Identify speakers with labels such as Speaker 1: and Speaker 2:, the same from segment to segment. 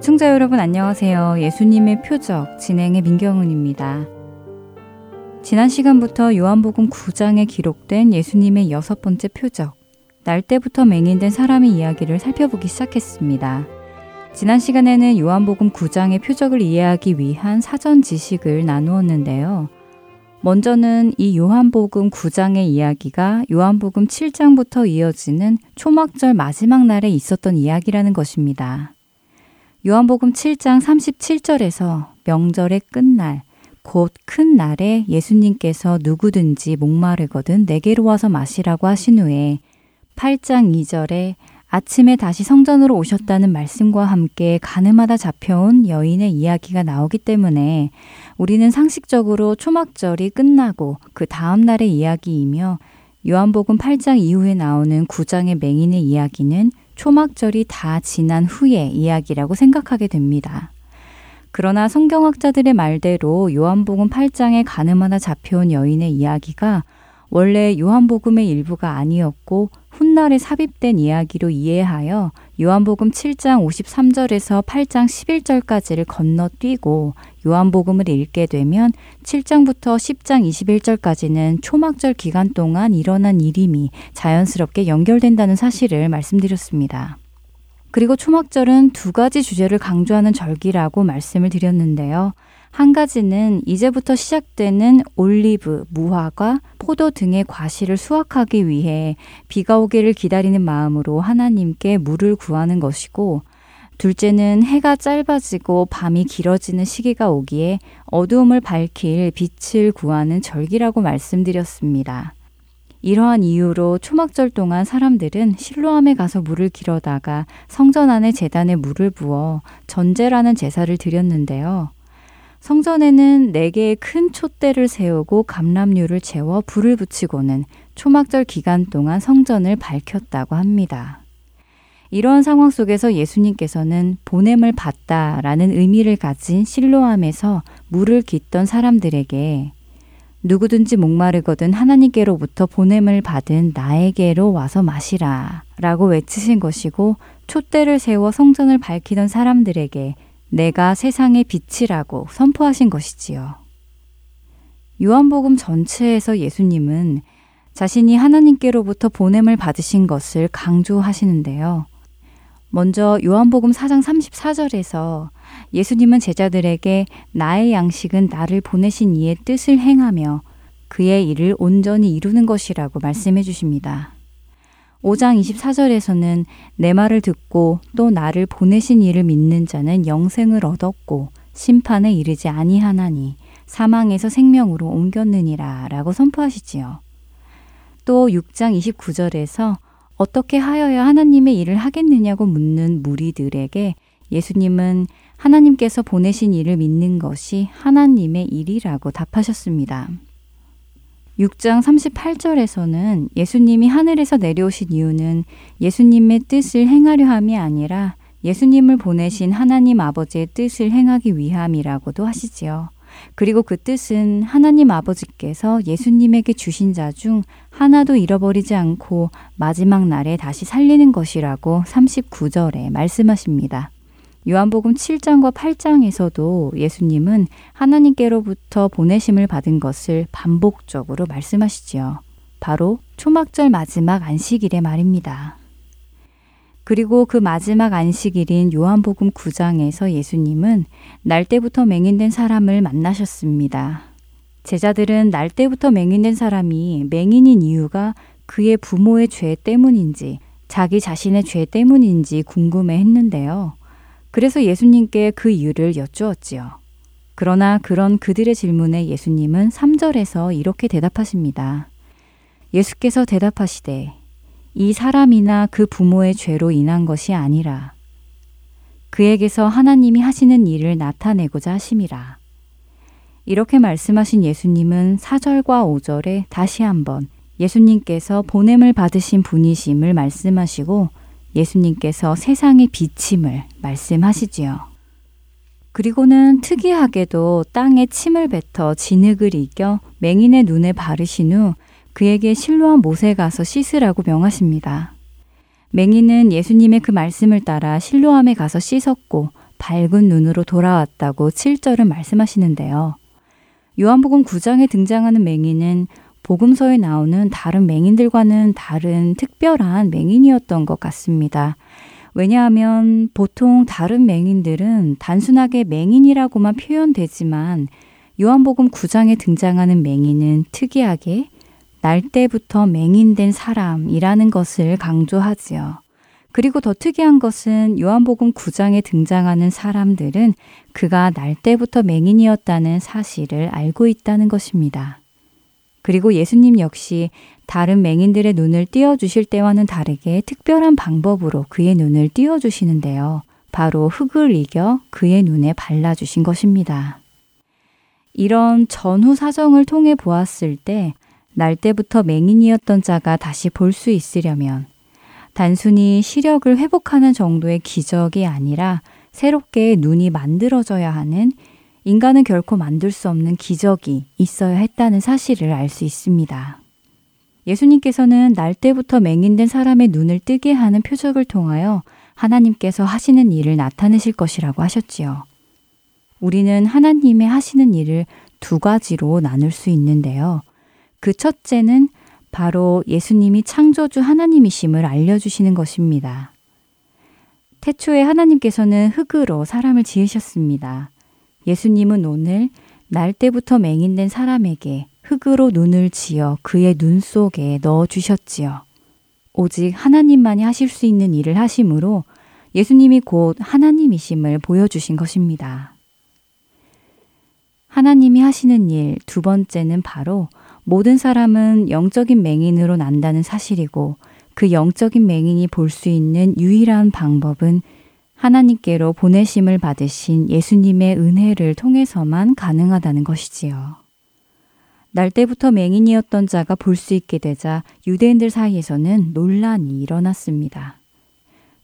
Speaker 1: 애청자 여러분 안녕하세요. 예수님의 표적 진행의 민경훈입니다. 지난 시간부터 요한복음 9장에 기록된 예수님의 여섯 번째 표적, 날 때부터 맹인된 사람의 이야기를 살펴보기 시작했습니다. 지난 시간에는 요한복음 9장의 표적을 이해하기 위한 사전 지식을 나누었는데요. 먼저는 이 요한복음 9장의 이야기가 요한복음 7장부터 이어지는 초막절 마지막 날에 있었던 이야기라는 것입니다. 요한복음 7장 37절에서 명절의 끝날, 곧 큰 날에 예수님께서 누구든지 목마르거든 내게로 와서 마시라고 하신 후에 8장 2절에 아침에 다시 성전으로 오셨다는 말씀과 함께 가늠하다 잡혀온 여인의 이야기가 나오기 때문에 우리는 상식적으로 초막절이 끝나고 그 다음 날의 이야기이며 요한복음 8장 이후에 나오는 9장의 맹인의 이야기는 초막절이 다 지난 후의 이야기라고 생각하게 됩니다. 그러나 성경학자들의 말대로 요한복음 8장에 가늠하다 잡혀온 여인의 이야기가 원래 요한복음의 일부가 아니었고 훗날에 삽입된 이야기로 이해하여 요한복음 7장 53절에서 8장 11절까지를 건너뛰고 요한복음을 읽게 되면 7장부터 10장 21절까지는 초막절 기간 동안 일어난 일임이 자연스럽게 연결된다는 사실을 말씀드렸습니다. 그리고 초막절은 두 가지 주제를 강조하는 절기라고 말씀을 드렸는데요. 한 가지는 이제부터 시작되는 올리브, 무화과, 포도 등의 과실을 수확하기 위해 비가 오기를 기다리는 마음으로 하나님께 물을 구하는 것이고, 둘째는 해가 짧아지고 밤이 길어지는 시기가 오기에 어두움을 밝힐 빛을 구하는 절기라고 말씀드렸습니다. 이러한 이유로 초막절 동안 사람들은 실로암에 가서 물을 길어다가 성전 안의 재단에 물을 부어 전제라는 제사를 드렸는데요. 성전에는 네 개의 큰 촛대를 세우고 감람류를 재워 불을 붙이고는 초막절 기간 동안 성전을 밝혔다고 합니다. 이러한 상황 속에서 예수님께서는 보냄을 받다라는 의미를 가진 실로암에서 물을 깃던 사람들에게 누구든지 목마르거든 하나님께로부터 보냄을 받은 나에게로 와서 마시라 라고 외치신 것이고 촛대를 세워 성전을 밝히던 사람들에게 내가 세상의 빛이라고 선포하신 것이지요. 요한복음 전체에서 예수님은 자신이 하나님께로부터 보냄을 받으신 것을 강조하시는데요. 먼저 요한복음 4장 34절에서 예수님은 제자들에게 나의 양식은 나를 보내신 이의 뜻을 행하며 그의 일을 온전히 이루는 것이라고 말씀해 주십니다. 5장 24절에서는 내 말을 듣고 또 나를 보내신 이를 믿는 자는 영생을 얻었고 심판에 이르지 아니하나니 사망에서 생명으로 옮겼느니라 라고 선포하시지요. 또 6장 29절에서 어떻게 하여야 하나님의 일을 하겠느냐고 묻는 무리들에게 예수님은 하나님께서 보내신 일을 믿는 것이 하나님의 일이라고 답하셨습니다. 6장 38절에서는 예수님이 하늘에서 내려오신 이유는 예수님의 뜻을 행하려 함이 아니라 예수님을 보내신 하나님 아버지의 뜻을 행하기 위함이라고도 하시지요. 그리고 그 뜻은 하나님 아버지께서 예수님에게 주신 자 중 하나도 잃어버리지 않고 마지막 날에 다시 살리는 것이라고 39절에 말씀하십니다. 요한복음 7장과 8장에서도 예수님은 하나님께로부터 보내심을 받은 것을 반복적으로 말씀하시지요. 바로 초막절 마지막 안식일의 말입니다. 그리고 그 마지막 안식일인 요한복음 9장에서 예수님은 날 때부터 맹인된 사람을 만나셨습니다. 제자들은 날 때부터 맹인된 사람이 맹인인 이유가 그의 부모의 죄 때문인지 자기 자신의 죄 때문인지 궁금해 했는데요. 그래서 예수님께 그 이유를 여쭈었지요. 그러나 그런 그들의 질문에 예수님은 3절에서 이렇게 대답하십니다. 예수께서 대답하시되 이 사람이나 그 부모의 죄로 인한 것이 아니라 그에게서 하나님이 하시는 일을 나타내고자 하심이라. 이렇게 말씀하신 예수님은 4절과 5절에 다시 한번 예수님께서 보냄을 받으신 분이심을 말씀하시고 예수님께서 세상의 비침을 말씀하시지요. 그리고는 특이하게도 땅에 침을 뱉어 진흙을 이겨 맹인의 눈에 바르신 후 그에게 실로한 못에 가서 씻으라고 명하십니다. 맹인은 예수님의 그 말씀을 따라 실로함에 가서 씻었고 밝은 눈으로 돌아왔다고 7절은 말씀하시는데요. 요한복음 9장에 등장하는 맹인은 복음서에 나오는 다른 맹인들과는 다른 특별한 맹인이었던 것 같습니다. 왜냐하면 보통 다른 맹인들은 단순하게 맹인이라고만 표현되지만 요한복음 9장에 등장하는 맹인은 특이하게 날 때부터 맹인된 사람이라는 것을 강조하지요. 그리고 더 특이한 것은 요한복음 9장에 등장하는 사람들은 그가 날 때부터 맹인이었다는 사실을 알고 있다는 것입니다. 그리고 예수님 역시 다른 맹인들의 눈을 띄어주실 때와는 다르게 특별한 방법으로 그의 눈을 띄어주시는데요. 바로 흙을 이겨 그의 눈에 발라주신 것입니다. 이런 전후 사정을 통해 보았을 때, 날 때부터 맹인이었던 자가 다시 볼 수 있으려면, 단순히 시력을 회복하는 정도의 기적이 아니라 새롭게 눈이 만들어져야 하는 인간은 결코 만들 수 없는 기적이 있어야 했다는 사실을 알 수 있습니다. 예수님께서는 날 때부터 맹인된 사람의 눈을 뜨게 하는 표적을 통하여 하나님께서 하시는 일을 나타내실 것이라고 하셨지요. 우리는 하나님의 하시는 일을 두 가지로 나눌 수 있는데요. 그 첫째는 바로 예수님이 창조주 하나님이심을 알려주시는 것입니다. 태초에 하나님께서는 흙으로 사람을 지으셨습니다. 예수님은 오늘 날 때부터 맹인된 사람에게 흙으로 눈을 지어 그의 눈 속에 넣어 주셨지요. 오직 하나님만이 하실 수 있는 일을 하심으로 예수님이 곧 하나님이심을 보여주신 것입니다. 하나님이 하시는 일 두 번째는 바로 모든 사람은 영적인 맹인으로 난다는 사실이고 그 영적인 맹인이 볼 수 있는 유일한 방법은 하나님께로 보내심을 받으신 예수님의 은혜를 통해서만 가능하다는 것이지요. 날 때부터 맹인이었던 자가 볼 수 있게 되자 유대인들 사이에서는 논란이 일어났습니다.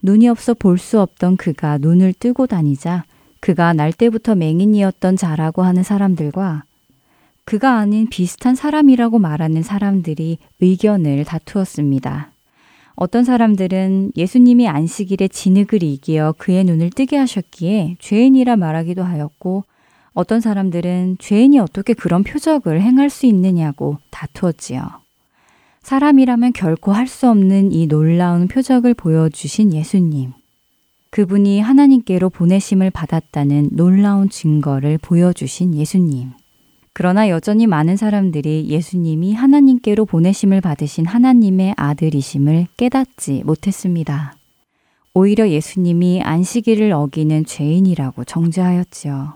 Speaker 1: 눈이 없어 볼 수 없던 그가 눈을 뜨고 다니자 그가 날 때부터 맹인이었던 자라고 하는 사람들과 그가 아닌 비슷한 사람이라고 말하는 사람들이 의견을 다투었습니다. 어떤 사람들은 예수님이 안식일에 진흙을 이기어 그의 눈을 뜨게 하셨기에 죄인이라 말하기도 하였고 어떤 사람들은 죄인이 어떻게 그런 표적을 행할 수 있느냐고 다투었지요. 사람이라면 결코 할 수 없는 이 놀라운 표적을 보여주신 예수님. 그분이 하나님께로 보내심을 받았다는 놀라운 증거를 보여주신 예수님. 그러나 여전히 많은 사람들이 예수님이 하나님께로 보내심을 받으신 하나님의 아들이심을 깨닫지 못했습니다. 오히려 예수님이 안식일을 어기는 죄인이라고 정죄하였지요.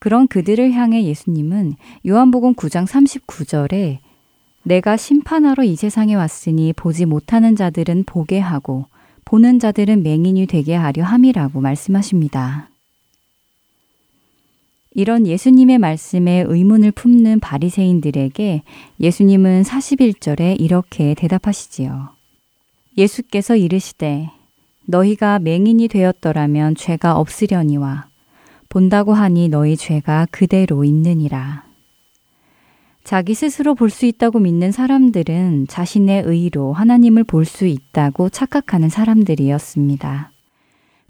Speaker 1: 그런 그들을 향해 예수님은 요한복음 9장 39절에 내가 심판하러 이 세상에 왔으니 보지 못하는 자들은 보게 하고 보는 자들은 맹인이 되게 하려 함이라고 말씀하십니다. 이런 예수님의 말씀에 의문을 품는 바리새인들에게 예수님은 41절에 이렇게 대답하시지요. 예수께서 이르시되 너희가 맹인이 되었더라면 죄가 없으려니와 본다고 하니 너희 죄가 그대로 있느니라. 자기 스스로 볼 수 있다고 믿는 사람들은 자신의 의로 하나님을 볼 수 있다고 착각하는 사람들이었습니다.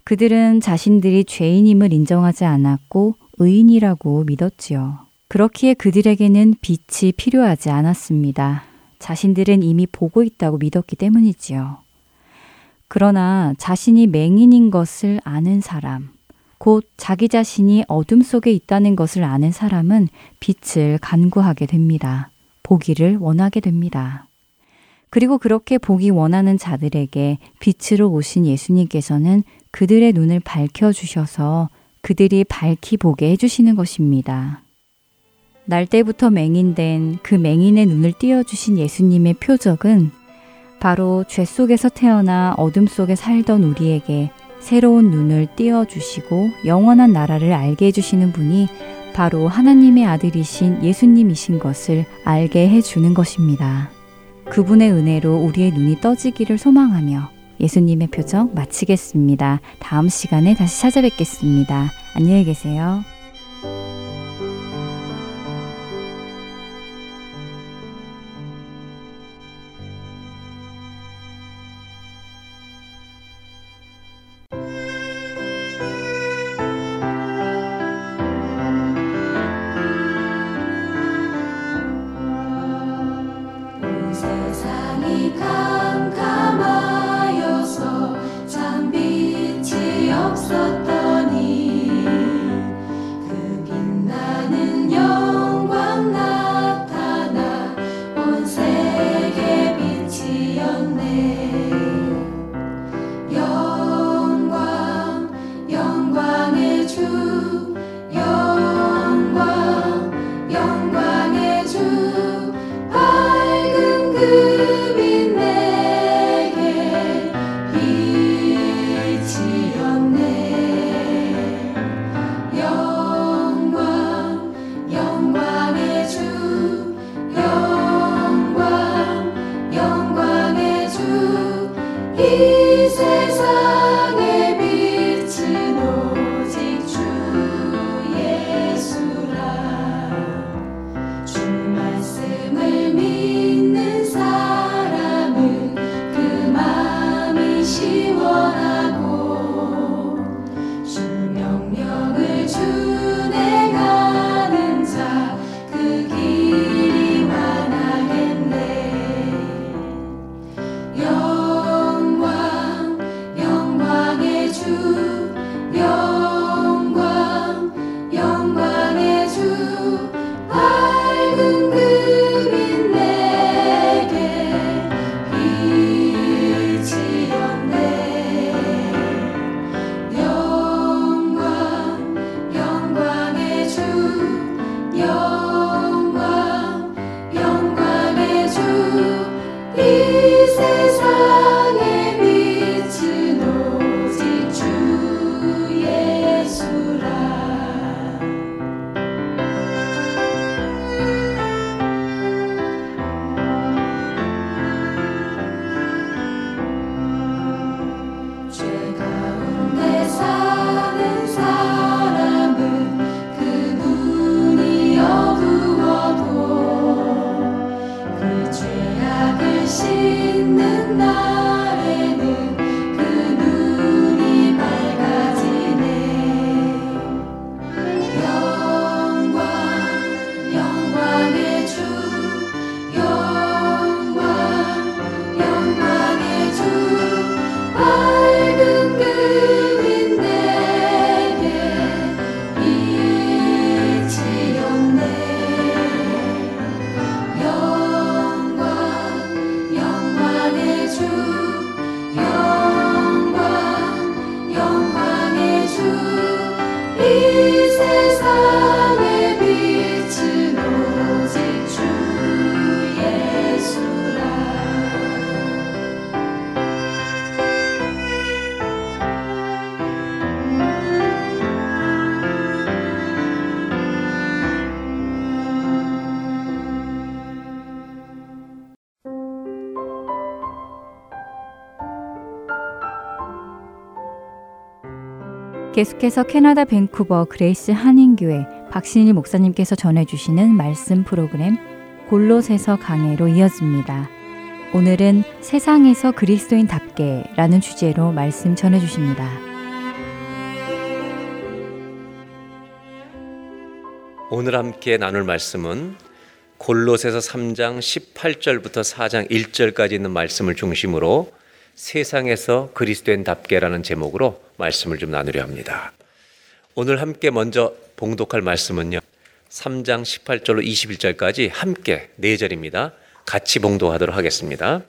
Speaker 1: 그들은 자신들이 죄인임을 인정하지 않았고 의인이라고 믿었지요. 그렇기에 그들에게는 빛이 필요하지 않았습니다. 자신들은 이미 보고 있다고 믿었기 때문이지요. 그러나 자신이 맹인인 것을 아는 사람, 곧 자기 자신이 어둠 속에 있다는 것을 아는 사람은 빛을 간구하게 됩니다. 보기를 원하게 됩니다. 그리고 그렇게 보기 원하는 자들에게 빛으로 오신 예수님께서는 그들의 눈을 밝혀주셔서
Speaker 2: 그들이 밝히 보게 해주시는 것입니다. 날 때부터 맹인된 그 맹인의 눈을 띄워주신 예수님의 표적은 바로 죄 속에서 태어나 어둠 속에 살던 우리에게 새로운 눈을 띄워주시고 영원한 나라를 알게 해주시는 분이 바로 하나님의 아들이신 예수님이신 것을 알게 해주는 것입니다. 그분의 은혜로 우리의 눈이 떠지기를 소망하며 예수님의 표정 마치겠습니다. 다음 시간에 다시 찾아뵙겠습니다. 안녕히 계세요. 계속해서 캐나다 밴쿠버 그레이스 한인교회 박신일 목사님께서 전해주시는 말씀 프로그램 골로새서 강해로 이어집니다. 오늘은 세상에서 그리스도인답게 라는 주제로 말씀 전해주십니다.
Speaker 3: 오늘 함께 나눌 말씀은 골로새서 3장 18절부터 4장 1절까지 있는 말씀을 중심으로 세상에서 그리스도인답게라는 제목으로 말씀을 좀 나누려 합니다. 오늘 함께 먼저 봉독할 말씀은요. 3장 18절로 21절까지 함께 4절입니다. 같이 봉독하도록 하겠습니다.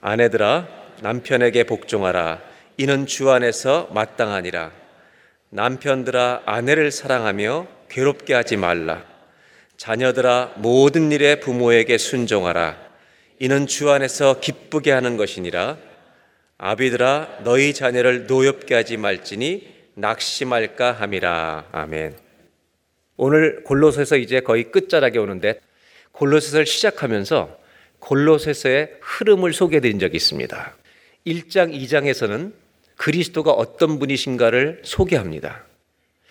Speaker 3: 아내들아 남편에게 복종하라 이는 주 안에서 마땅하니라 남편들아 아내를 사랑하며 괴롭게 하지 말라. 자녀들아 모든 일에 부모에게 순종하라. 이는 주 안에서 기쁘게 하는 것이니라. 아비들아 너희 자녀를 노엽게 하지 말지니 낙심할까 함이라. 아멘. 오늘 골로새서 이제 거의 끝자락에 오는데 골로새서를 시작하면서 골로새서의 흐름을 소개해 드린 적이 있습니다. 1장, 2장에서는 그리스도가 어떤 분이신가를 소개합니다.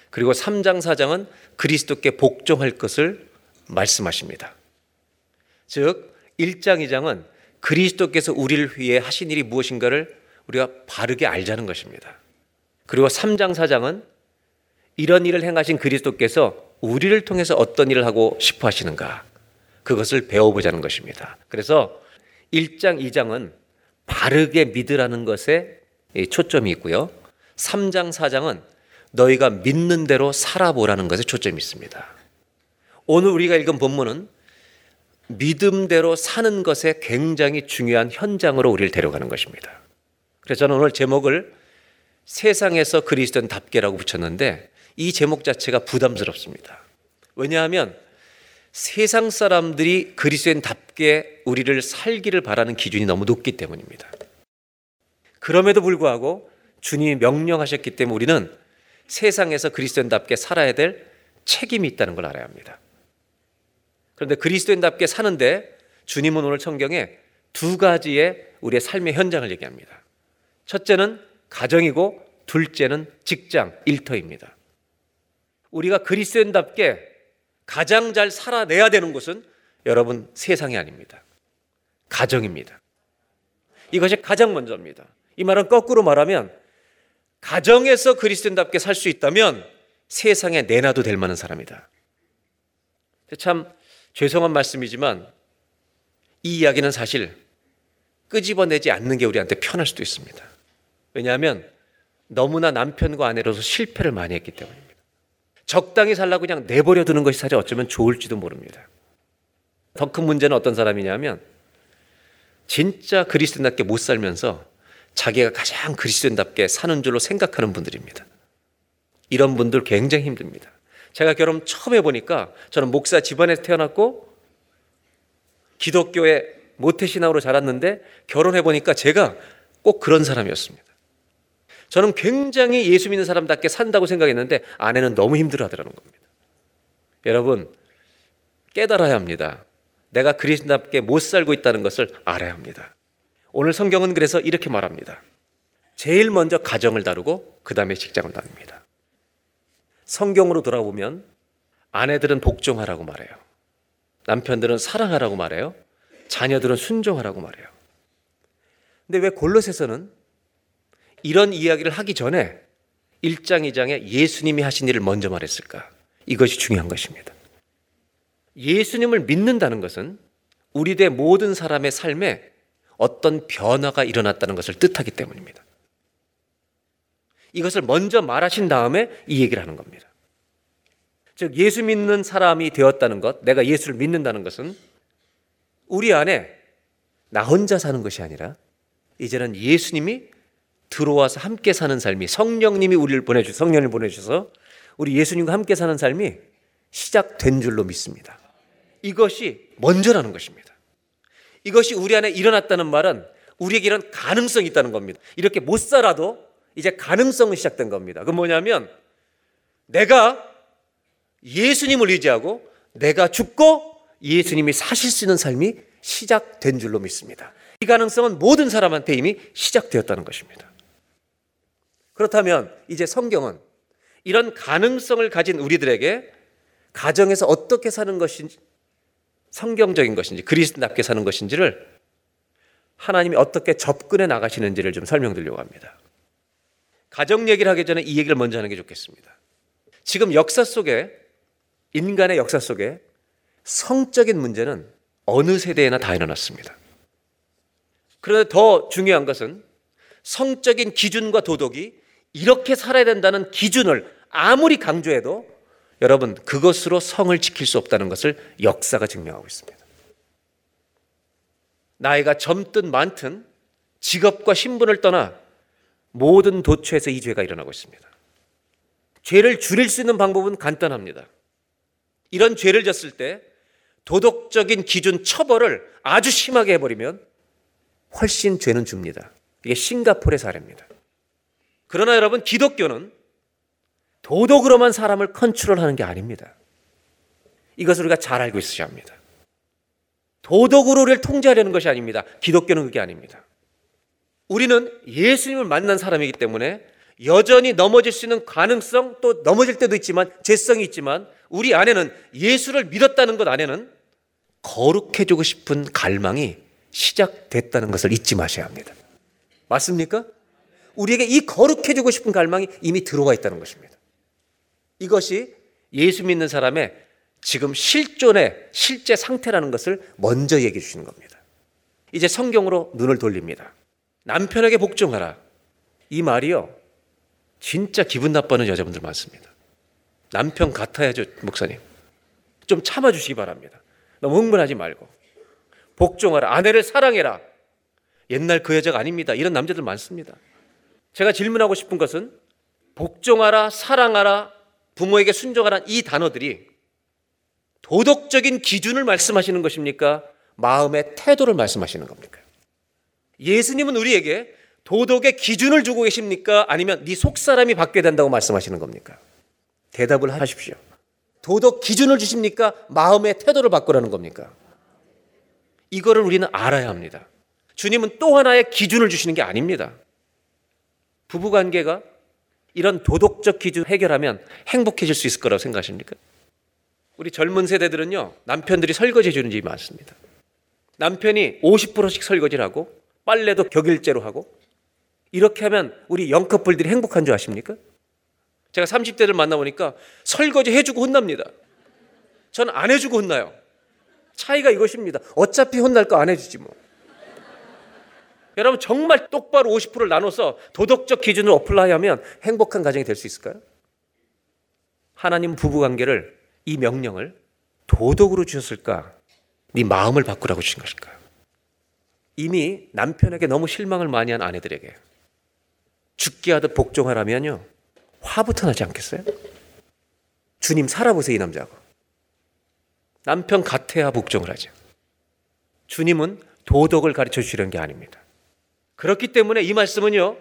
Speaker 3: 그리고 3장, 4장은 그리스도께 복종할 것을 말씀하십니다. 즉, 1장, 2장은 그리스도께서 우리를 위해 하신 일이 무엇인가를 우리가 바르게 알자는 것입니다. 그리고 3장, 4장은 이런 일을 행하신 그리스도께서 우리를 통해서 어떤 일을 하고 싶어 하시는가 그것을 배워보자는 것입니다. 그래서 1장, 2장은 바르게 믿으라는 것에 초점이 있고요. 3장, 4장은 너희가 믿는 대로 살아보라는 것에 초점이 있습니다. 오늘 우리가 읽은 본문은 믿음대로 사는 것에 굉장히 중요한 현장으로 우리를 데려가는 것입니다. 그래서 저는 오늘 제목을 세상에서 그리스도인답게라고 붙였는데 이 제목 자체가 부담스럽습니다. 왜냐하면 세상 사람들이 그리스도인답게 우리를 살기를 바라는 기준이 너무 높기 때문입니다. 그럼에도 불구하고 주님이 명령하셨기 때문에 우리는 세상에서 그리스도인답게 살아야 될 책임이 있다는 걸 알아야 합니다. 그런데 그리스도인답게 사는데 주님은 오늘 성경에 두 가지의 우리의 삶의 현장을 얘기합니다. 첫째는 가정이고 둘째는 직장, 일터입니다. 우리가 그리스도인답게 가장 잘 살아내야 되는 곳은 여러분 세상이 아닙니다. 가정입니다. 이것이 가장 먼저입니다. 이 말은 거꾸로 말하면 가정에서 그리스도인답게 살 수 있다면 세상에 내놔도 될 만한 사람이다. 참 죄송한 말씀이지만 이 이야기는 사실 끄집어내지 않는 게 우리한테 편할 수도 있습니다. 왜냐하면 너무나 남편과 아내로서 실패를 많이 했기 때문입니다. 적당히 살라고 그냥 내버려 두는 것이 사실 어쩌면 좋을지도 모릅니다. 더 큰 문제는 어떤 사람이냐면 진짜 그리스도인답게 못 살면서 자기가 가장 그리스도인답게 사는 줄로 생각하는 분들입니다. 이런 분들 굉장히 힘듭니다. 제가 결혼 처음 해보니까 저는 목사 집안에서 태어났고 기독교의 모태신앙으로 자랐는데 결혼해보니까 제가 꼭 그런 사람이었습니다. 저는 굉장히 예수 믿는 사람답게 산다고 생각했는데 아내는 너무 힘들어 하더라는 겁니다. 여러분, 깨달아야 합니다. 내가 그리스도답게 못 살고 있다는 것을 알아야 합니다. 오늘 성경은 그래서 이렇게 말합니다. 제일 먼저 가정을 다루고 그 다음에 직장을 다룹니다. 성경으로 돌아보면 아내들은 복종하라고 말해요. 남편들은 사랑하라고 말해요. 자녀들은 순종하라고 말해요. 근데 왜 골로새서는 이런 이야기를 하기 전에 1장, 2장에 예수님이 하신 일을 먼저 말했을까? 이것이 중요한 것입니다. 예수님을 믿는다는 것은 우리 대 모든 사람의 삶에 어떤 변화가 일어났다는 것을 뜻하기 때문입니다. 이것을 먼저 말하신 다음에 이 얘기를 하는 겁니다. 즉, 예수 믿는 사람이 되었다는 것, 내가 예수를 믿는다는 것은 우리 안에 나 혼자 사는 것이 아니라 이제는 예수님이 들어와서 함께 사는 삶이 성령님이 우리를 보내주 성령을 보내주셔서 우리 예수님과 함께 사는 삶이 시작된 줄로 믿습니다. 이것이 먼저라는 것입니다. 이것이 우리 안에 일어났다는 말은 우리에게 이런 가능성이 있다는 겁니다. 이렇게 못 살아도 이제 가능성은 시작된 겁니다. 그 뭐냐면 내가 예수님을 의지하고 내가 죽고 예수님이 사실 수 있는 삶이 시작된 줄로 믿습니다. 이 가능성은 모든 사람한테 이미 시작되었다는 것입니다. 그렇다면 이제 성경은 이런 가능성을 가진 우리들에게 가정에서 어떻게 사는 것인지 성경적인 것인지 그리스도답게 사는 것인지를 하나님이 어떻게 접근해 나가시는지를 좀 설명드리려고 합니다. 가정 얘기를 하기 전에 이 얘기를 먼저 하는 게 좋겠습니다. 지금 역사 속에 인간의 역사 속에 성적인 문제는 어느 세대에나 다 일어났습니다. 그런데 더 중요한 것은 성적인 기준과 도덕이 이렇게 살아야 된다는 기준을 아무리 강조해도 여러분 그것으로 성을 지킬 수 없다는 것을 역사가 증명하고 있습니다. 나이가 젊든 많든 직업과 신분을 떠나 모든 도처에서 이 죄가 일어나고 있습니다. 죄를 줄일 수 있는 방법은 간단합니다. 이런 죄를 졌을 때 도덕적인 기준 처벌을 아주 심하게 해버리면 훨씬 죄는 줍니다. 이게 싱가포르의 사례입니다. 그러나 여러분, 기독교는 도덕으로만 사람을 컨트롤하는 게 아닙니다. 이것을 우리가 잘 알고 있어야 합니다. 도덕으로 우리를 통제하려는 것이 아닙니다. 기독교는 그게 아닙니다. 우리는 예수님을 만난 사람이기 때문에 여전히 넘어질 수 있는 가능성 또 넘어질 때도 있지만 죄성이 있지만 우리 안에는 예수를 믿었다는 것 안에는 거룩해지고 싶은 갈망이 시작됐다는 것을 잊지 마셔야 합니다. 맞습니까? 우리에게 이 거룩해지고 싶은 갈망이 이미 들어와 있다는 것입니다. 이것이 예수 믿는 사람의 지금 실존의 실제 상태라는 것을 먼저 얘기해 주시는 겁니다. 이제 성경으로 눈을 돌립니다. 남편에게 복종하라. 이 말이요. 진짜 기분 나빠하는 여자분들 많습니다. 남편 같아야죠, 목사님. 좀 참아주시기 바랍니다. 너무 흥분하지 말고. 복종하라. 아내를 사랑해라. 옛날 그 여자가 아닙니다. 이런 남자들 많습니다. 제가 질문하고 싶은 것은 복종하라, 사랑하라, 부모에게 순종하라 이 단어들이 도덕적인 기준을 말씀하시는 것입니까? 마음의 태도를 말씀하시는 겁니까? 예수님은 우리에게 도덕의 기준을 주고 계십니까? 아니면 네 속사람이 바뀌어야 된다고 말씀하시는 겁니까? 대답을 하십시오. 도덕 기준을 주십니까? 마음의 태도를 바꾸라는 겁니까? 이거를 우리는 알아야 합니다. 주님은 또 하나의 기준을 주시는 게 아닙니다. 부부 관계가 이런 도덕적 기준 해결하면 행복해질 수 있을 거라고 생각하십니까? 우리 젊은 세대들은요, 남편들이 설거지 해주는 집이 많습니다. 남편이 50%씩 설거지를 하고, 빨래도 격일제로 하고, 이렇게 하면 우리 영커플들이 행복한 줄 아십니까? 제가 30대들 만나보니까 설거지 해주고 혼납니다. 저는 안 해주고 혼나요. 차이가 이것입니다. 어차피 혼날 거 안 해주지 뭐. 여러분 정말 똑바로 50%를 나눠서 도덕적 기준을 어플라이하면 행복한 가정이 될 수 있을까요? 하나님 부부 관계를 이 명령을 도덕으로 주셨을까? 네 마음을 바꾸라고 주신 것일까? 이미 남편에게 너무 실망을 많이 한 아내들에게 죽게 하듯 복종하라면요. 화부터 나지 않겠어요? 주님 살아보세요, 이 남자하고. 남편 같아야 복종을 하죠. 주님은 도덕을 가르쳐 주시려는 게 아닙니다. 그렇기 때문에 이 말씀은요,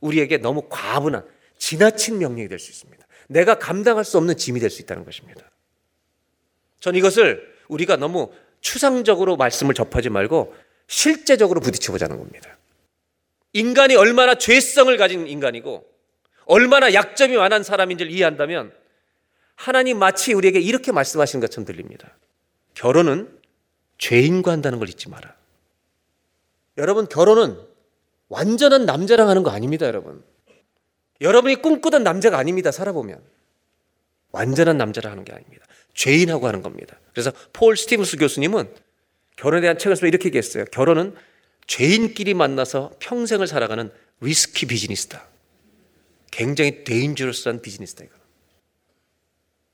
Speaker 3: 우리에게 너무 과분한, 지나친 명령이 될 수 있습니다. 내가 감당할 수 없는 짐이 될 수 있다는 것입니다. 전 이것을 우리가 너무 추상적으로 말씀을 접하지 말고 실제적으로 부딪혀 보자는 겁니다. 인간이 얼마나 죄성을 가진 인간이고 얼마나 약점이 많은 사람인지를 이해한다면 하나님 마치 우리에게 이렇게 말씀하시는 것처럼 들립니다. 결혼은 죄인과 한다는 걸 잊지 마라. 여러분, 결혼은 완전한 남자랑 하는 거 아닙니다, 여러분. 여러분이 꿈꾸던 남자가 아닙니다, 살아보면. 완전한 남자라 하는 게 아닙니다. 죄인하고 하는 겁니다. 그래서 폴 스티븐스 교수님은 결혼에 대한 책을 쓰며 이렇게 얘기했어요. 결혼은 죄인끼리 만나서 평생을 살아가는 리스키 비즈니스다. 굉장히 데인저러스한 비즈니스다 이거.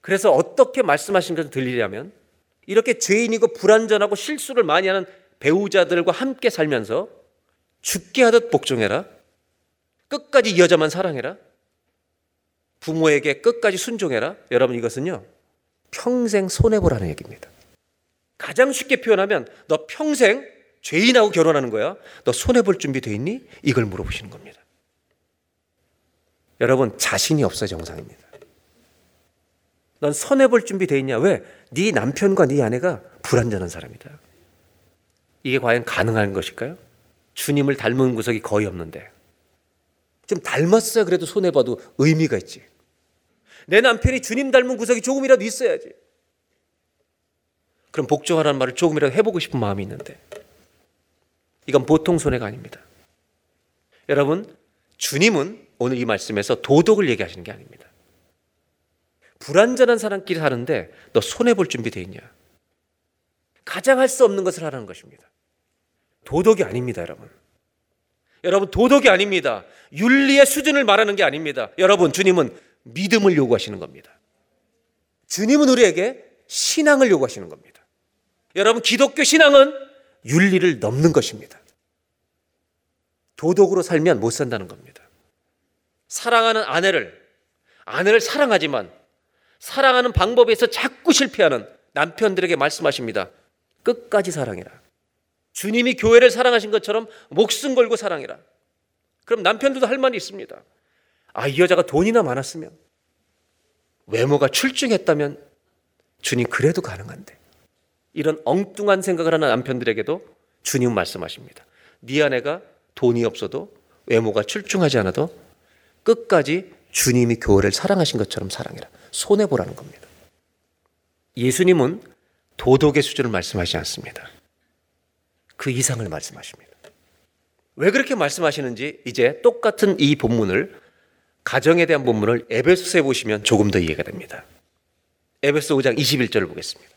Speaker 3: 그래서 어떻게 말씀하신 것을 들리려면 이렇게 죄인이고 불완전하고 실수를 많이 하는 배우자들과 함께 살면서 죽게 하듯 복종해라. 끝까지 이 여자만 사랑해라. 부모에게 끝까지 순종해라. 여러분 이것은요. 평생 손해보라는 얘기입니다. 가장 쉽게 표현하면 너 평생 죄인하고 결혼하는 거야. 너 손해볼 준비 돼 있니? 이걸 물어보시는 겁니다. 여러분 자신이 없어 정상입니다. 넌 손해볼 준비 돼 있냐? 왜? 네 남편과 네 아내가 불완전한 사람이다. 이게 과연 가능한 것일까요? 주님을 닮은 구석이 거의 없는데. 좀 닮았어야 그래도 손해 봐도 의미가 있지. 내 남편이 주님 닮은 구석이 조금이라도 있어야지. 그럼 복종하라는 말을 조금이라도 해보고 싶은 마음이 있는데. 이건 보통 손해가 아닙니다. 여러분, 주님은 오늘 이 말씀에서 도덕을 얘기하시는 게 아닙니다. 불완전한 사람끼리 사는데 너 손해 볼 준비 돼 있냐? 가장 할 수 없는 것을 하라는 것입니다. 도덕이 아닙니다, 여러분. 여러분, 도덕이 아닙니다. 윤리의 수준을 말하는 게 아닙니다. 여러분, 주님은 믿음을 요구하시는 겁니다. 주님은 우리에게 신앙을 요구하시는 겁니다. 여러분, 기독교 신앙은 윤리를 넘는 것입니다. 도덕으로 살면 못 산다는 겁니다. 사랑하는 아내를 아내를 사랑하지만 사랑하는 방법에서 자꾸 실패하는 남편들에게 말씀하십니다. 끝까지 사랑해라. 주님이 교회를 사랑하신 것처럼 목숨 걸고 사랑해라. 그럼 남편들도 할 말이 있습니다. 아, 이 여자가 돈이나 많았으면, 외모가 출중했다면, 주님 그래도 가능한데. 이런 엉뚱한 생각을 하는 남편들에게도 주님 말씀하십니다. 네 아내가 돈이 없어도 외모가 출중하지 않아도 끝까지 주님이 교회를 사랑하신 것처럼 사랑해라. 손해보라는 겁니다. 예수님은 도덕의 수준을 말씀하지 않습니다. 그 이상을 말씀하십니다. 왜 그렇게 말씀하시는지 이제 똑같은 이 본문을 가정에 대한 본문을 에베소서에 보시면 조금 더 이해가 됩니다. 에베소 5장 21절을 보겠습니다.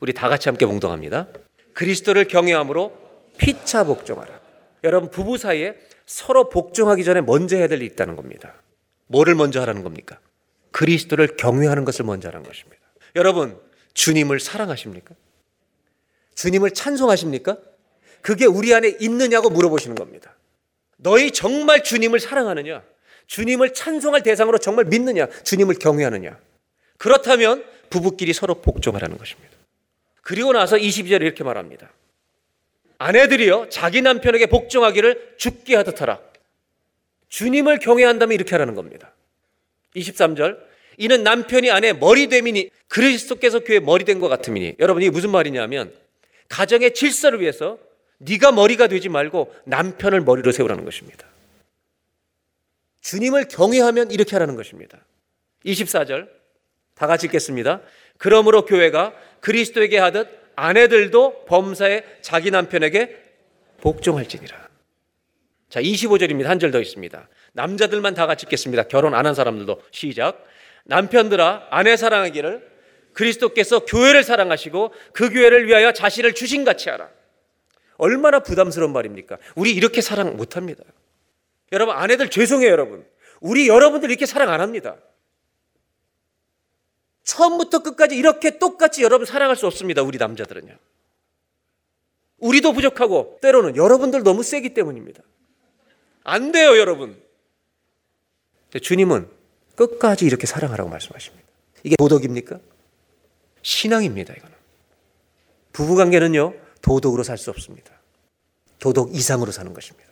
Speaker 3: 우리 다 같이 함께 봉동합니다. 그리스도를 경외함으로 피차 복종하라. 여러분 부부 사이에 서로 복종하기 전에 먼저 해야 될 일이 있다는 겁니다. 뭐를 먼저 하라는 겁니까? 그리스도를 경외하는 것을 먼저 하라는 것입니다. 여러분 주님을 사랑하십니까? 주님을 찬송하십니까? 그게 우리 안에 있느냐고 물어보시는 겁니다. 너희 정말 주님을 사랑하느냐? 주님을 찬송할 대상으로 정말 믿느냐? 주님을 경외하느냐? 그렇다면 부부끼리 서로 복종하라는 것입니다. 그리고 나서 22절에 이렇게 말합니다. 아내들이여 자기 남편에게 복종하기를 죽게 하듯 하라. 주님을 경외한다면 이렇게 하라는 겁니다. 23절 이는 남편이 아내 머리 됨이니 그리스도께서 교회 머리 된 것 같음이니 여러분 이게 무슨 말이냐면 가정의 질서를 위해서 네가 머리가 되지 말고 남편을 머리로 세우라는 것입니다. 주님을 경외하면 이렇게 하라는 것입니다. 24절 다 같이 읽겠습니다. 그러므로 교회가 그리스도에게 하듯 아내들도 범사에 자기 남편에게 복종할지니라. 자, 25절입니다. 한 절 더 있습니다. 남자들만 다 같이 읽겠습니다. 결혼 안 한 사람들도 시작. 남편들아 아내 사랑하기를 그리스도께서 교회를 사랑하시고 그 교회를 위하여 자신을 주신 같이 하라. 얼마나 부담스러운 말입니까? 우리 이렇게 사랑 못 합니다. 여러분, 아내들 죄송해요, 여러분. 우리 여러분들 이렇게 사랑 안 합니다. 처음부터 끝까지 이렇게 똑같이 여러분 사랑할 수 없습니다. 우리 남자들은요. 우리도 부족하고 때로는 여러분들 너무 세기 때문입니다. 안 돼요, 여러분. 주님은 끝까지 이렇게 사랑하라고 말씀하십니다. 이게 도덕입니까? 신앙입니다, 이거는. 부부 관계는요, 도덕으로 살 수 없습니다. 도덕 이상으로 사는 것입니다.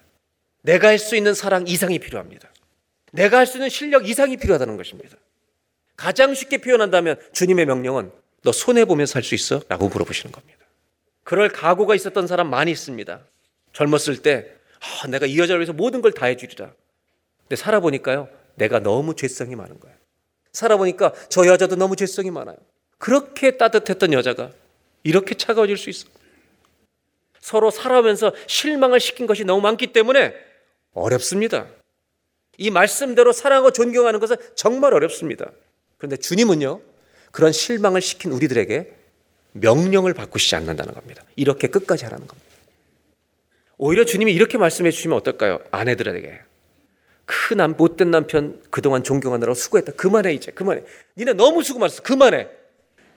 Speaker 3: 내가 할 수 있는 사랑 이상이 필요합니다. 내가 할 수 있는 실력 이상이 필요하다는 것입니다. 가장 쉽게 표현한다면 주님의 명령은 너 손해보며 살 수 있어? 라고 물어보시는 겁니다. 그럴 각오가 있었던 사람 많이 있습니다. 젊었을 때, 아, 내가 이 여자를 위해서 모든 걸 다 해주리라. 근데 살아보니까요, 내가 너무 죄성이 많은 거예요. 살아보니까 저 여자도 너무 죄성이 많아요. 그렇게 따뜻했던 여자가 이렇게 차가워질 수 있어. 서로 살아오면서 실망을 시킨 것이 너무 많기 때문에 어렵습니다. 이 말씀대로 사랑하고 존경하는 것은 정말 어렵습니다. 그런데 주님은요, 그런 실망을 시킨 우리들에게 명령을 바꾸시지 않는다는 겁니다. 이렇게 끝까지 하라는 겁니다. 오히려 주님이 이렇게 말씀해 주시면 어떨까요? 아내들에게. 그 남, 못된 남편 그동안 존경하느라고 수고했다. 그만해, 이제. 그만해. 니네 너무 수고 많았어. 그만해.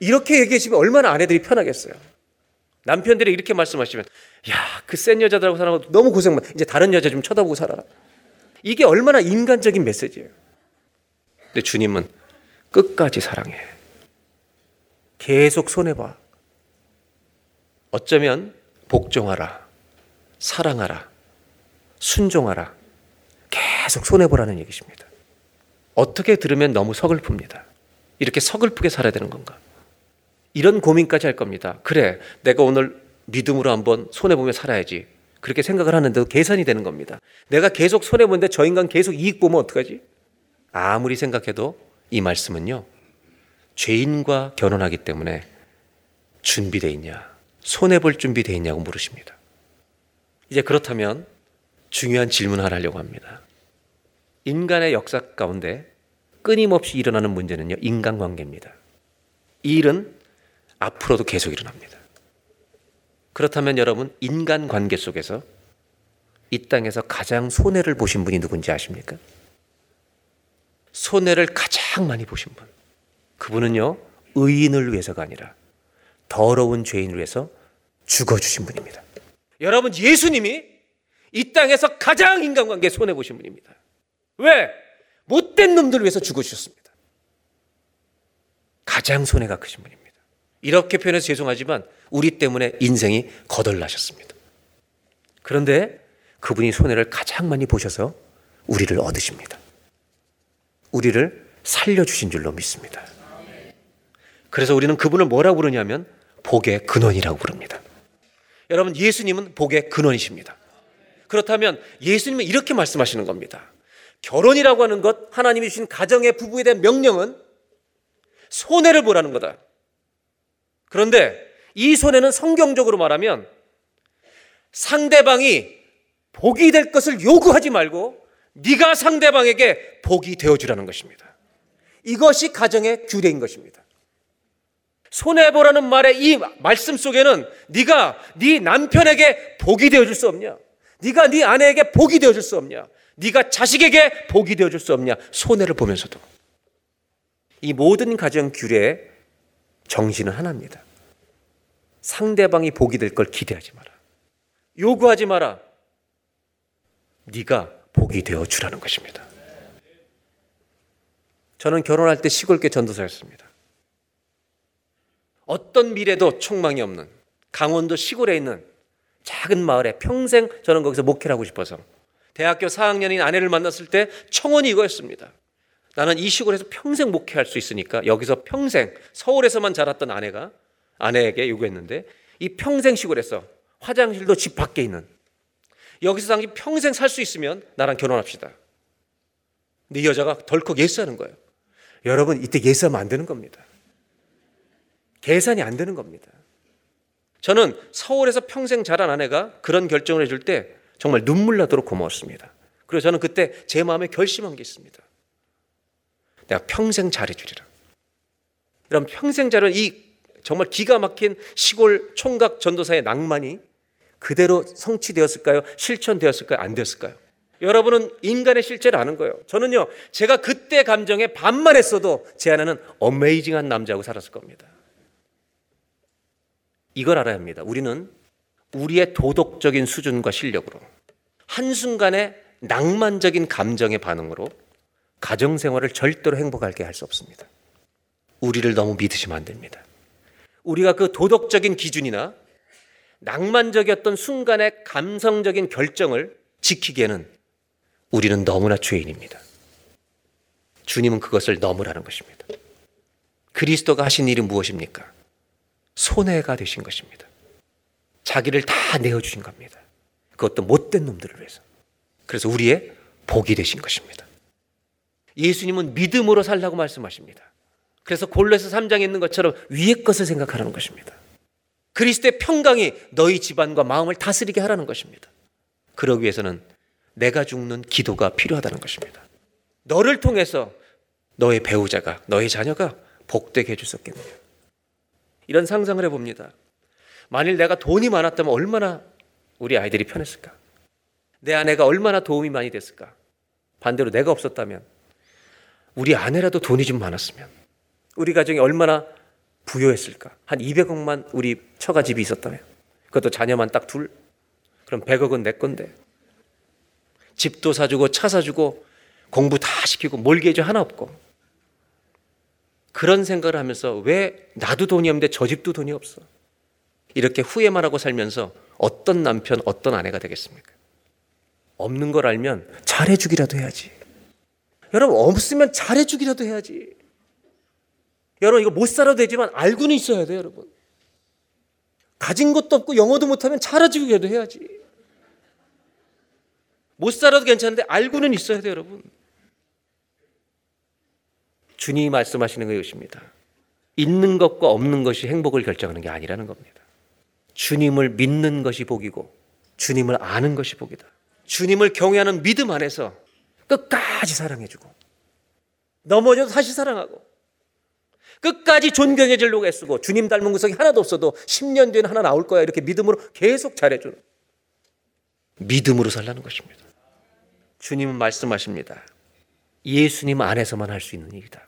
Speaker 3: 이렇게 얘기해 주면 얼마나 아내들이 편하겠어요. 남편들이 이렇게 말씀하시면, 야, 그 센 여자들하고 살아도 너무 고생만, 이제 다른 여자 좀 쳐다보고 살아라. 이게 얼마나 인간적인 메시지예요. 근데 주님은 끝까지 사랑해. 계속 손해봐. 어쩌면 복종하라. 사랑하라. 순종하라. 계속 손해보라는 얘기십니다. 어떻게 들으면 너무 서글픕니다. 이렇게 서글프게 살아야 되는 건가? 이런 고민까지 할 겁니다. 그래, 내가 오늘 믿음으로 한번 손해보며 살아야지. 그렇게 생각을 하는데도 계산이 되는 겁니다. 내가 계속 손해보는데 저 인간 계속 이익 보면 어떡하지? 아무리 생각해도 이 말씀은요, 죄인과 결혼하기 때문에 준비되어 있냐, 손해볼 준비되어 있냐고 물으십니다. 이제 그렇다면 중요한 질문을 하려고 합니다. 인간의 역사 가운데 끊임없이 일어나는 문제는요, 인간관계입니다. 이 일은 앞으로도 계속 일어납니다. 그렇다면 여러분, 인간 관계 속에서 이 땅에서 가장 손해를 보신 분이 누군지 아십니까? 손해를 가장 많이 보신 분. 그분은요, 의인을 위해서가 아니라 더러운 죄인을 위해서 죽어주신 분입니다. 여러분, 예수님이 이 땅에서 가장 인간관계에 손해보신 분입니다. 왜? 못된 놈들 위해서 죽어주셨습니다. 가장 손해가 크신 분입니다. 이렇게 표현해서 죄송하지만 우리 때문에 인생이 거덜나셨습니다. 그런데 그분이 손해를 가장 많이 보셔서 우리를 얻으십니다. 우리를 살려주신 줄로 믿습니다. 그래서 우리는 그분을 뭐라고 부르냐면 복의 근원이라고 부릅니다. 여러분, 예수님은 복의 근원이십니다. 그렇다면 예수님은 이렇게 말씀하시는 겁니다. 결혼이라고 하는 것, 하나님이 주신 가정의 부부에 대한 명령은 손해를 보라는 거다. 그런데 이 손해는 성경적으로 말하면 상대방이 복이 될 것을 요구하지 말고 네가 상대방에게 복이 되어 주라는 것입니다. 이것이 가정의 규례인 것입니다. 손해 보라는 말의 이 말씀 속에는 네가 네 남편에게 복이 되어 줄 수 없냐? 네가 네 아내에게 복이 되어 줄 수 없냐? 네가 자식에게 복이 되어 줄 수 없냐? 손해를 보면서도 이 모든 가정 규례의 정신은 하나입니다. 상대방이 복이 될 걸 기대하지 마라. 요구하지 마라. 네가 복이 되어 주라는 것입니다. 저는 결혼할 때 시골계 전도사였습니다. 어떤 미래도 촉망이 없는 강원도 시골에 있는 작은 마을에 평생 저는 거기서 목회를 하고 싶어서 대학교 4학년인 아내를 만났을 때 청원이 이거였습니다. 나는 이 시골에서 평생 목회할 수 있으니까 여기서 평생 서울에서만 자랐던 아내가 아내에게 요구했는데 이 평생 시골에서 화장실도 집 밖에 있는 여기서 당신 평생 살 수 있으면 나랑 결혼합시다. 근데 이 여자가 덜컥 예스하는 거예요. 여러분 이때 예스하면 안 되는 겁니다. 계산이 안 되는 겁니다. 저는 서울에서 평생 자란 아내가 그런 결정을 해줄 때 정말 눈물 나도록 고마웠습니다. 그리고 저는 그때 제 마음에 결심한 게 있습니다. 내가 평생 잘해주리라. 그럼 평생 잘은 이 정말 기가 막힌 시골 총각 전도사의 낭만이 그대로 성취되었을까요? 실천되었을까요? 안 되었을까요? 여러분은 인간의 실제를 아는 거예요. 저는요, 제가 그때 감정에 반만 했어도 제 아내는 어메이징한 남자하고 살았을 겁니다. 이걸 알아야 합니다. 우리는 우리의 도덕적인 수준과 실력으로 한순간의 낭만적인 감정의 반응으로 가정 생활을 절대로 행복하게 할 수 없습니다. 우리를 너무 믿으시면 안 됩니다. 우리가 그 도덕적인 기준이나 낭만적이었던 순간의 감성적인 결정을 지키기에는 우리는 너무나 죄인입니다. 주님은 그것을 넘으라는 것입니다. 그리스도가 하신 일이 무엇입니까? 손해가 되신 것입니다. 자기를 다 내어주신 겁니다. 그것도 못된 놈들을 위해서. 그래서 우리의 복이 되신 것입니다. 예수님은 믿음으로 살라고 말씀하십니다. 그래서 골로에서 3장에 있는 것처럼 위의 것을 생각하라는 것입니다. 그리스도의 평강이 너희 집안과 마음을 다스리게 하라는 것입니다. 그러기 위해서는 내가 죽는 기도가 필요하다는 것입니다. 너를 통해서 너의 배우자가, 너의 자녀가 복되게 해줄 수 없겠느냐. 이런 상상을 해봅니다. 만일 내가 돈이 많았다면 얼마나 우리 아이들이 편했을까? 내 아내가 얼마나 도움이 많이 됐을까? 반대로 내가 없었다면 우리 아내라도 돈이 좀 많았으면 우리 가정이 얼마나 부여했을까? 한 200억만 우리 처가 집이 있었다면 그것도 자녀만 딱 둘? 그럼 100억은 내 건데 집도 사주고 차 사주고 공부 다 시키고 몰개지 하나 없고 그런 생각을 하면서 왜 나도 돈이 없는데 저 집도 돈이 없어? 이렇게 후회만 하고 살면서 어떤 남편, 어떤 아내가 되겠습니까? 없는 걸 알면 잘해주기라도 해야지. 여러분, 없으면 잘해주기라도 해야지. 여러분, 이거 못 살아도 되지만 알고는 있어야 돼, 여러분. 가진 것도 없고 영어도 못하면 잘해주기라도 해야지. 못 살아도 괜찮은데 알고는 있어야 돼, 여러분. 주님이 말씀하시는 것입니다. 있는 것과 없는 것이 행복을 결정하는 게 아니라는 겁니다. 주님을 믿는 것이 복이고 주님을 아는 것이 복이다. 주님을 경외하는 믿음 안에서 끝까지 사랑해주고 넘어져도 다시 사랑하고 끝까지 존경해 주려고 애쓰고 주님 닮은 구석이 하나도 없어도 10년 뒤에는 하나 나올 거야 이렇게 믿음으로 계속 잘해주는 믿음으로 살라는 것입니다. 주님은 말씀하십니다. 예수님 안에서만 할 수 있는 일이다.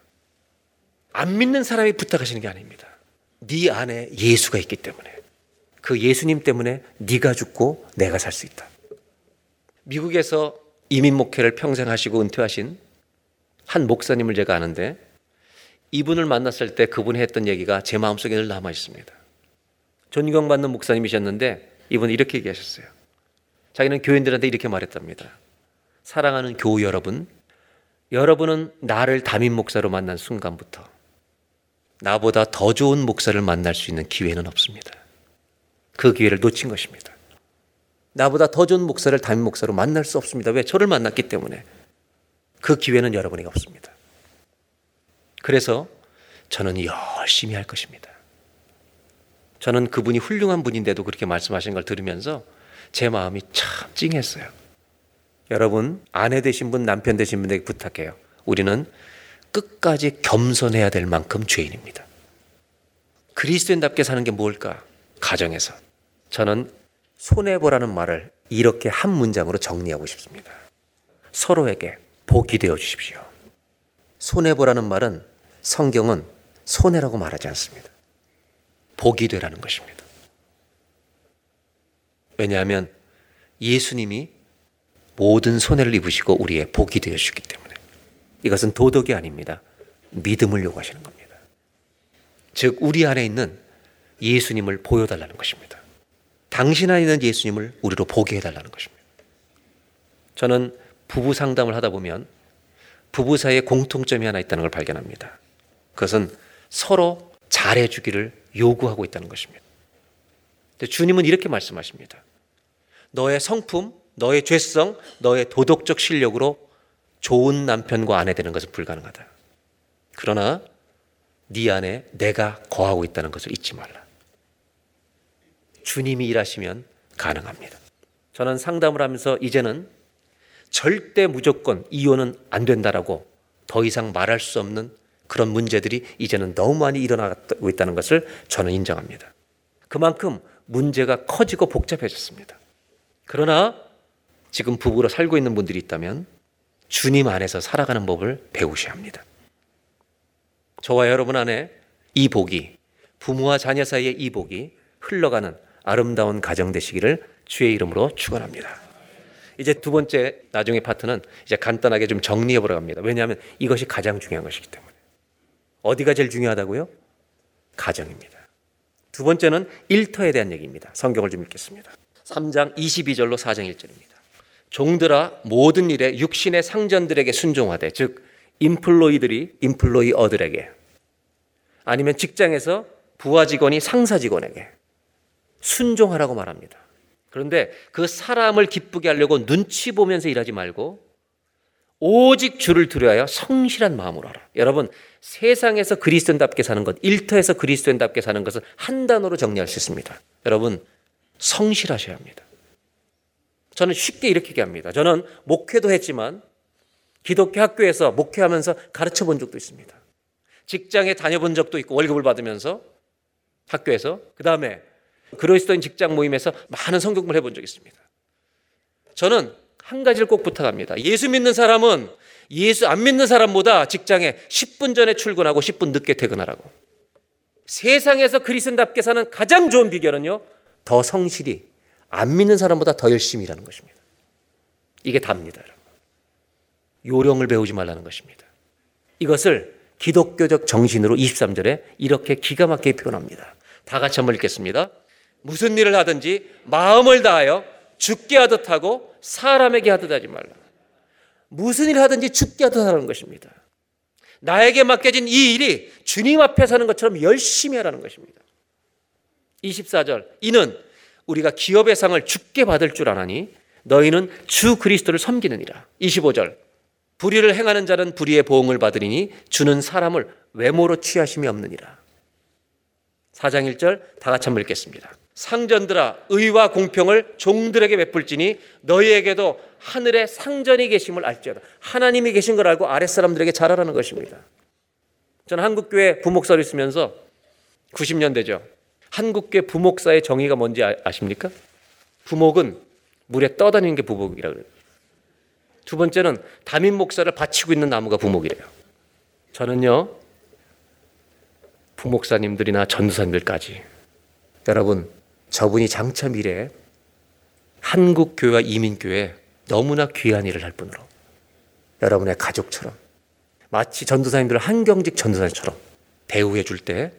Speaker 3: 안 믿는 사람이 부탁하시는 게 아닙니다. 네 안에 예수가 있기 때문에 그 예수님 때문에 네가 죽고 내가 살 수 있다. 미국에서 이민 목회를 평생 하시고 은퇴하신 한 목사님을 제가 아는데 이분을 만났을 때 그분이 했던 얘기가 제 마음속에 늘 남아 있습니다. 존경받는 목사님이셨는데 이분은 이렇게 얘기하셨어요. 자기는 교인들한테 이렇게 말했답니다. 사랑하는 교우 여러분, 여러분은 나를 담임 목사로 만난 순간부터 나보다 더 좋은 목사를 만날 수 있는 기회는 없습니다. 그 기회를 놓친 것입니다. 나보다 더 좋은 목사를 담임 목사로 만날 수 없습니다. 왜? 저를 만났기 때문에. 그 기회는 여러분에게 없습니다. 그래서 저는 열심히 할 것입니다. 저는 그분이 훌륭한 분인데도 그렇게 말씀하신 걸 들으면서 제 마음이 참 찡했어요. 여러분, 아내 되신 분, 남편 되신 분에게 부탁해요. 우리는 끝까지 겸손해야 될 만큼 죄인입니다. 그리스도인답게 사는 게 뭘까? 가정에서. 저는 손해보라는 말을 이렇게 한 문장으로 정리하고 싶습니다. 서로에게 복이 되어 주십시오. 손해보라는 말은 성경은 손해라고 말하지 않습니다. 복이 되라는 것입니다. 왜냐하면 예수님이 모든 손해를 입으시고 우리의 복이 되어 주기 때문에 이것은 도덕이 아닙니다. 믿음을 요구하시는 겁니다. 즉 우리 안에 있는 예수님을 보여달라는 것입니다. 당신 안에 있는 예수님을 우리로 보게 해달라는 것입니다. 저는 부부 상담을 하다 보면 부부 사이에 공통점이 하나 있다는 걸 발견합니다. 그것은 서로 잘해주기를 요구하고 있다는 것입니다. 주님은 이렇게 말씀하십니다. 너의 성품, 너의 죄성, 너의 도덕적 실력으로 좋은 남편과 아내 되는 것은 불가능하다. 그러나 네 안에 내가 거하고 있다는 것을 잊지 말라. 주님이 일하시면 가능합니다. 저는 상담을 하면서 이제는 절대 무조건 이혼은 안 된다라고 더 이상 말할 수 없는 그런 문제들이 이제는 너무 많이 일어나고 있다는 것을 저는 인정합니다. 그만큼 문제가 커지고 복잡해졌습니다. 그러나 지금 부부로 살고 있는 분들이 있다면 주님 안에서 살아가는 법을 배우셔야 합니다. 저와 여러분 안에 이 복이 부모와 자녀 사이의 이 복이 흘러가는 아름다운 가정 되시기를 주의 이름으로 축원합니다. 이제 두 번째 나중에 파트는 이제 간단하게 좀 정리해 보려 합니다. 왜냐하면 이것이 가장 중요한 것이기 때문에. 어디가 제일 중요하다고요? 가정입니다. 두 번째는 일터에 대한 얘기입니다. 성경을 좀 읽겠습니다. 3장 22절로 4장 1절입니다. 종들아 모든 일에 육신의 상전들에게 순종하되 즉 인플로이들이 인플로이어들에게 아니면 직장에서 부하 직원이 상사 직원에게 순종하라고 말합니다. 그런데 그 사람을 기쁘게 하려고 눈치 보면서 일하지 말고 오직 주를 두려하여 성실한 마음으로 하라. 여러분, 세상에서 그리스도인답게 사는 것, 일터에서 그리스도인답게 사는 것은 한 단어로 정리할 수 있습니다. 여러분, 성실하셔야 합니다. 저는 쉽게 이렇게 얘기합니다. 저는 목회도 했지만 기독교 학교에서 목회하면서 가르쳐 본 적도 있습니다. 직장에 다녀본 적도 있고 월급을 받으면서 학교에서 그 다음에 그리스도인 직장 모임에서 많은 성경을 해본 적이 있습니다. 저는 한 가지를 꼭 부탁합니다. 예수 믿는 사람은 예수 안 믿는 사람보다 직장에 10분 전에 출근하고 10분 늦게 퇴근하라고. 세상에서 그리스도답게 사는 가장 좋은 비결은요. 더 성실히 안 믿는 사람보다 더 열심히 일하는 것입니다. 이게 답니다. 여러분. 요령을 배우지 말라는 것입니다. 이것을 기독교적 정신으로 23절에 이렇게 기가 막히게 표현합니다. 다 같이 한번 읽겠습니다. 무슨 일을 하든지 마음을 다하여 죽게 하듯 하고 사람에게 하듯 하지 말라. 무슨 일을 하든지 죽게 하듯 하라는 것입니다. 나에게 맡겨진 이 일이 주님 앞에 사는 것처럼 열심히 하라는 것입니다. 24절. 이는 우리가 기업의 상을 죽게 받을 줄 아나니 너희는 주 그리스도를 섬기느니라. 25절. 불의를 행하는 자는 불의의 보응을 받으리니 주는 사람을 외모로 취하심이 없느니라. 4장 1절 다 같이 한번 읽겠습니다. 상전들아 의와 공평을 종들에게 베풀지니 너희에게도 하늘에 상전이 계심을 알지어다. 하나님이 계신 걸 알고 아랫 사람들에게 잘하라는 것입니다. 저는 한국교회 부목사를 있으면서 90년대죠. 한국교회 부목사의 정의가 뭔지 아, 아십니까? 부목은 물에 떠다니는 게 부목이라 그래요. 두 번째는 담임 목사를 바치고 있는 나무가 부목이래요. 저는요, 부목사님들이나 전도사님들까지 여러분 저분이 장차 미래에 한국 교회와 이민 교회 너무나 귀한 일을 할 뿐으로 여러분의 가족처럼 마치 전도사님들을 한경직 전도사님처럼 대우해 줄 때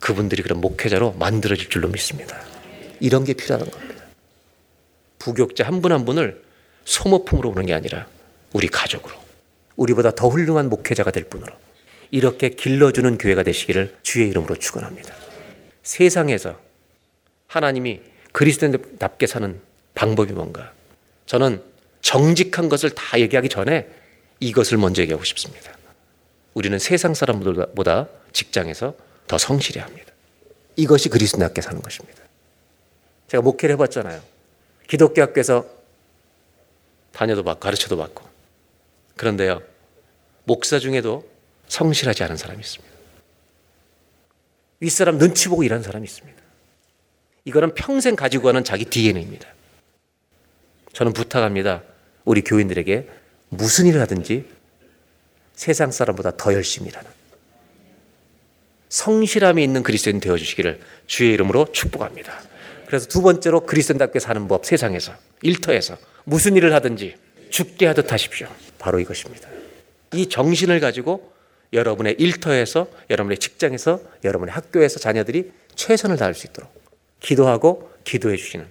Speaker 3: 그분들이 그런 목회자로 만들어질 줄로 믿습니다. 이런 게 필요한 겁니다. 부교육자 한 분한 한 분을 소모품으로 오는 게 아니라 우리 가족으로 우리보다 더 훌륭한 목회자가 될 분으로 이렇게 길러주는 교회가 되시기를 주의 이름으로 축원합니다. 세상에서 하나님이 그리스도인답게 사는 방법이 뭔가? 저는 정직한 것을 다 얘기하기 전에 이것을 먼저 얘기하고 싶습니다. 우리는 세상 사람들보다 직장에서 더 성실해야 합니다. 이것이 그리스도인답게 사는 것입니다. 제가 목회를 해봤잖아요. 기독교 학교에서 다녀도 받고 가르쳐도 받고. 그런데요, 목사 중에도 성실하지 않은 사람이 있습니다. 윗사람 눈치 보고 일하는 사람이 있습니다. 이거는 평생 가지고 가는 자기 DNA입니다. 저는 부탁합니다. 우리 교인들에게 무슨 일을 하든지 세상 사람보다 더 열심히 일하는 성실함이 있는 그리스도인 되어 주시기를 주의 이름으로 축복합니다. 그래서 두 번째로 그리스도인답게 사는 법 세상에서 일터에서 무슨 일을 하든지 죽게 하듯 하십시오. 바로 이것입니다. 이 정신을 가지고 여러분의 일터에서 여러분의 직장에서 여러분의 학교에서 자녀들이 최선을 다할 수 있도록 기도하고 기도해 주시는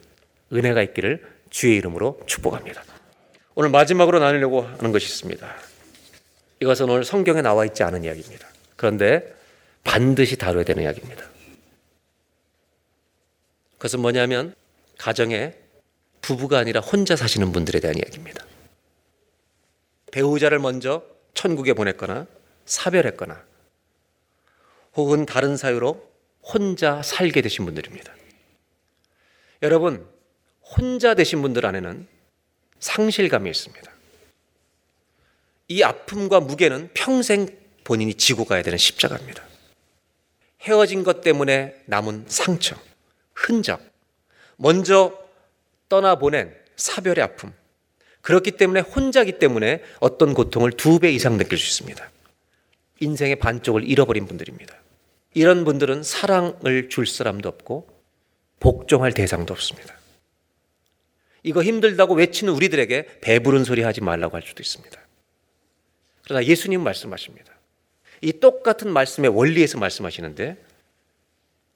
Speaker 3: 은혜가 있기를 주의 이름으로 축복합니다. 오늘 마지막으로 나누려고 하는 것이 있습니다. 이것은 오늘 성경에 나와 있지 않은 이야기입니다. 그런데 반드시 다뤄야 되는 이야기입니다. 그것은 뭐냐면 가정에 부부가 아니라 혼자 사시는 분들에 대한 이야기입니다. 배우자를 먼저 천국에 보냈거나 사별했거나 혹은 다른 사유로 혼자 살게 되신 분들입니다. 여러분, 혼자 되신 분들 안에는 상실감이 있습니다. 이 아픔과 무게는 평생 본인이 지고 가야 되는 십자가입니다. 헤어진 것 때문에 남은 상처, 흔적, 먼저 떠나보낸 사별의 아픔, 그렇기 때문에 혼자기 때문에 어떤 고통을 두 배 이상 느낄 수 있습니다. 인생의 반쪽을 잃어버린 분들입니다. 이런 분들은 사랑을 줄 사람도 없고 복종할 대상도 없습니다. 이거 힘들다고 외치는 우리들에게 배부른 소리 하지 말라고 할 수도 있습니다. 그러나 예수님 말씀하십니다. 이 똑같은 말씀의 원리에서 말씀하시는데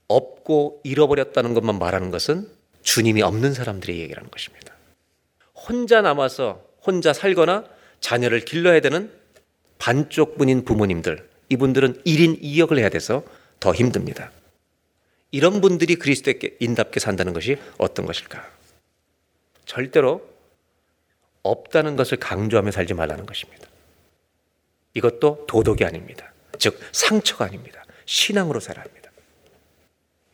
Speaker 3: 없고 잃어버렸다는 것만 말하는 것은 주님이 없는 사람들의 얘기라는 것입니다. 혼자 남아서 혼자 살거나 자녀를 길러야 되는 반쪽뿐인 부모님들, 이분들은 1인 2역을 해야 돼서 더 힘듭니다. 이런 분들이 그리스도인답게 산다는 것이 어떤 것일까? 절대로 없다는 것을 강조하며 살지 말라는 것입니다. 이것도 도덕이 아닙니다. 즉, 상처가 아닙니다. 신앙으로 살아야 합니다.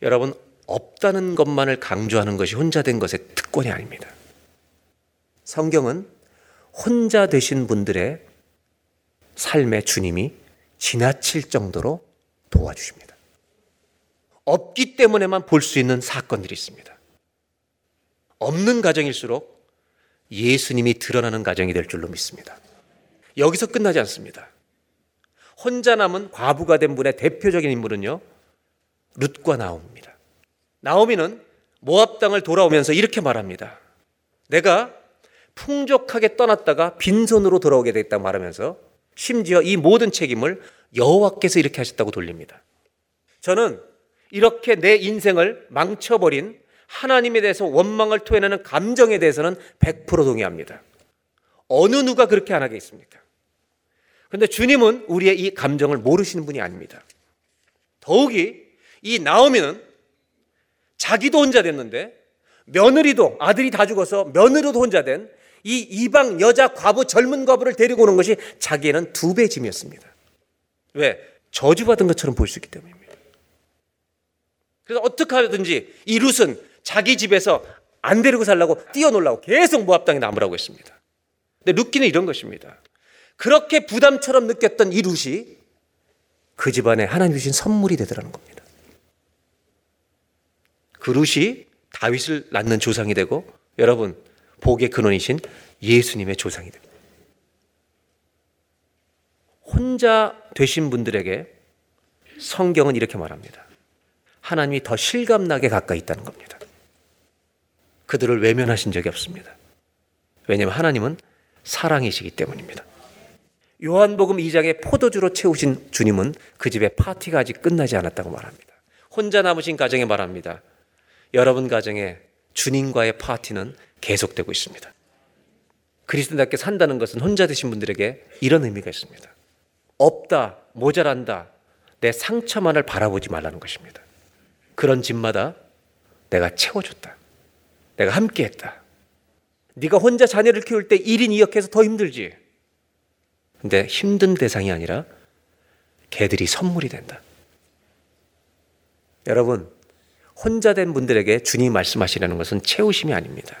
Speaker 3: 여러분, 없다는 것만을 강조하는 것이 혼자 된 것의 특권이 아닙니다. 성경은 혼자 되신 분들의 삶의 주님이 지나칠 정도로 도와주십니다. 없기 때문에만 볼 수 있는 사건들이 있습니다. 없는 가정일수록 예수님이 드러나는 가정이 될 줄로 믿습니다. 여기서 끝나지 않습니다. 혼자 남은 과부가 된 분의 대표적인 인물은요, 룻과 나옵니다. 나오미는 모압 땅을 돌아오면서 이렇게 말합니다. 내가 풍족하게 떠났다가 빈손으로 돌아오게 됐다 말하면서 심지어 이 모든 책임을 여호와께서 이렇게 하셨다고 돌립니다. 저는 이렇게 내 인생을 망쳐버린 하나님에 대해서 원망을 토해내는 감정에 대해서는 100% 동의합니다. 어느 누가 그렇게 안 하겠습니까? 그런데 주님은 우리의 이 감정을 모르시는 분이 아닙니다. 더욱이 이 나오미는 자기도 혼자 됐는데 며느리도 아들이 다 죽어서 며느리도 혼자 된 이 이방 여자 과부 젊은 과부를 데리고 오는 것이 자기에는 두 배 짐이었습니다. 왜? 저주받은 것처럼 보일 수 있기 때문입니다. 그래서 어떻게 하든지 이 룻은 자기 집에서 안 데리고 살라고 뛰어놀라고 계속 모압 당에 남으라고 했습니다. 근데 룻기는 이런 것입니다. 그렇게 부담처럼 느꼈던 이 룻이 그 집안에 하나님 주신 선물이 되더라는 겁니다. 그 룻이 다윗을 낳는 조상이 되고 여러분 복의 근원이신 예수님의 조상이 됩니다. 혼자 되신 분들에게 성경은 이렇게 말합니다. 하나님이 더 실감나게 가까이 있다는 겁니다. 그들을 외면하신 적이 없습니다. 왜냐하면 하나님은 사랑이시기 때문입니다. 요한복음 2장에 포도주로 채우신 주님은 그 집에 파티가 아직 끝나지 않았다고 말합니다. 혼자 남으신 가정에 말합니다. 여러분 가정에 주님과의 파티는 계속되고 있습니다. 그리스도답게 산다는 것은 혼자 되신 분들에게 이런 의미가 있습니다. 없다, 모자란다, 내 상처만을 바라보지 말라는 것입니다. 그런 집마다 내가 채워줬다. 내가 함께했다. 네가 혼자 자녀를 키울 때 1인 2역해서 더 힘들지. 근데 힘든 대상이 아니라 개들이 선물이 된다. 여러분, 혼자 된 분들에게 주님 말씀하시라는 것은 채우심이 아닙니다.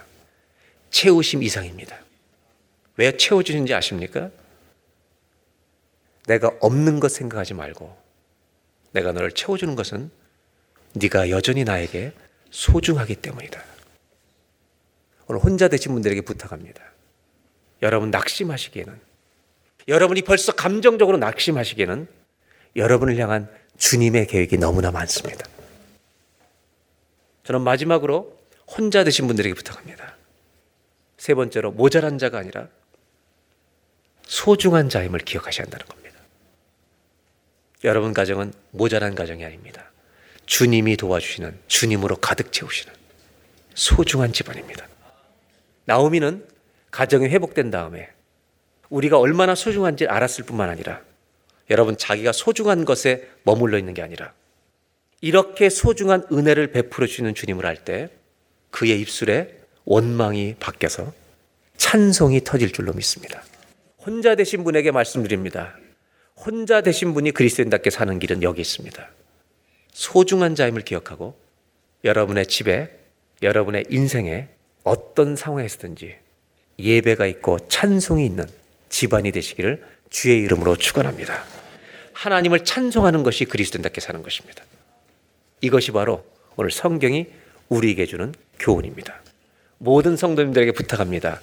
Speaker 3: 채우심 이상입니다. 왜 채워주는지 아십니까? 내가 없는 것 생각하지 말고 내가 너를 채워주는 것은 네가 여전히 나에게 소중하기 때문이다. 오늘 혼자 되신 분들에게 부탁합니다. 여러분 낙심하시기에는 여러분이 벌써 감정적으로 낙심하시기에는 여러분을 향한 주님의 계획이 너무나 많습니다. 저는 마지막으로 혼자 되신 분들에게 부탁합니다. 세 번째로 모자란 자가 아니라 소중한 자임을 기억하셔야 한다는 겁니다. 여러분 가정은 모자란 가정이 아닙니다. 주님이 도와주시는 주님으로 가득 채우시는 소중한 집안입니다. 나오미는 가정이 회복된 다음에 우리가 얼마나 소중한지 알았을 뿐만 아니라 여러분 자기가 소중한 것에 머물러 있는 게 아니라 이렇게 소중한 은혜를 베풀어 주시는 주님을 알 때 그의 입술에 원망이 바뀌어서 찬송이 터질 줄로 믿습니다. 혼자 되신 분에게 말씀드립니다. 혼자 되신 분이 그리스도인답게 사는 길은 여기 있습니다. 소중한 자임을 기억하고 여러분의 집에 여러분의 인생에 어떤 상황에 있든지 예배가 있고 찬송이 있는 집안이 되시기를 주의 이름으로 축원합니다. 하나님을 찬송하는 것이 그리스도인답게 사는 것입니다. 이것이 바로 오늘 성경이 우리에게 주는 교훈입니다. 모든 성도님들에게 부탁합니다.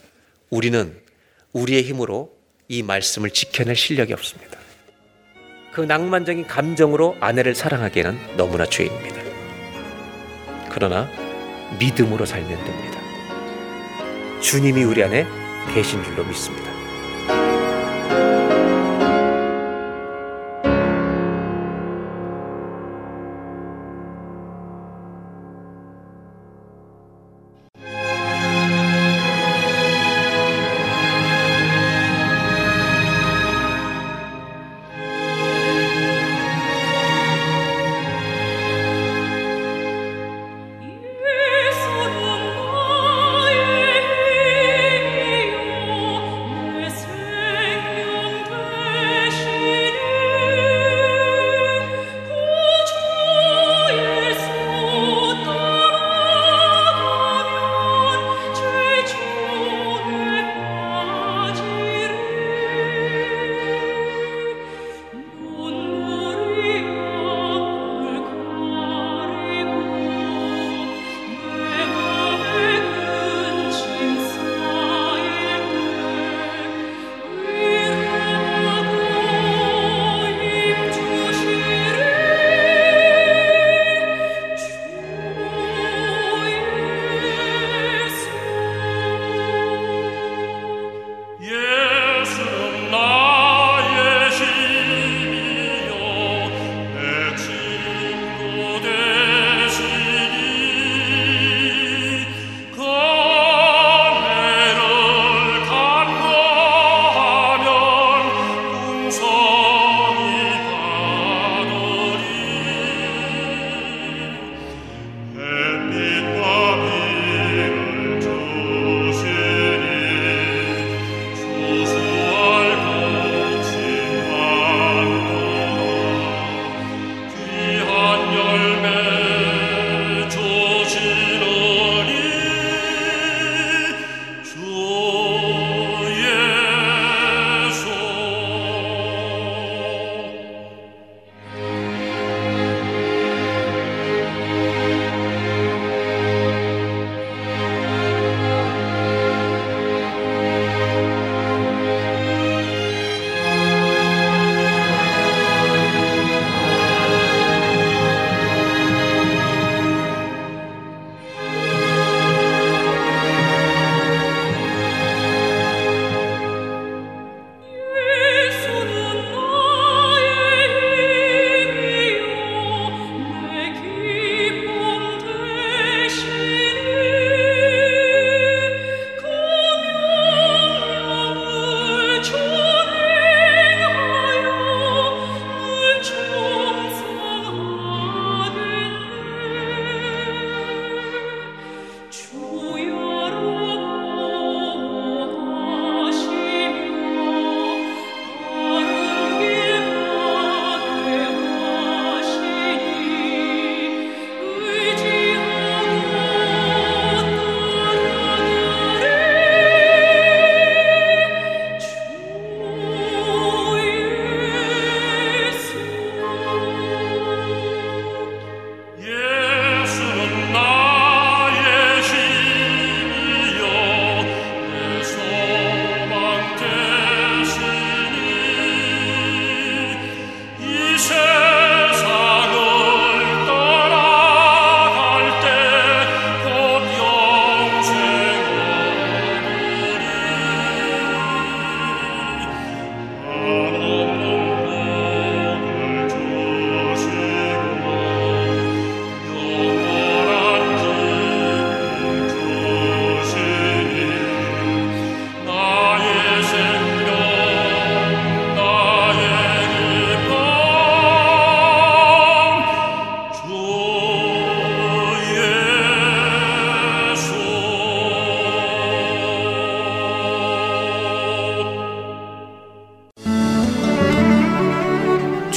Speaker 3: 우리는 우리의 힘으로 이 말씀을 지켜낼 실력이 없습니다. 그 낭만적인 감정으로 아내를 사랑하기에는 너무나 죄입니다. 그러나 믿음으로 살면 됩니다. 주님이 우리 안에 계신 줄로 믿습니다.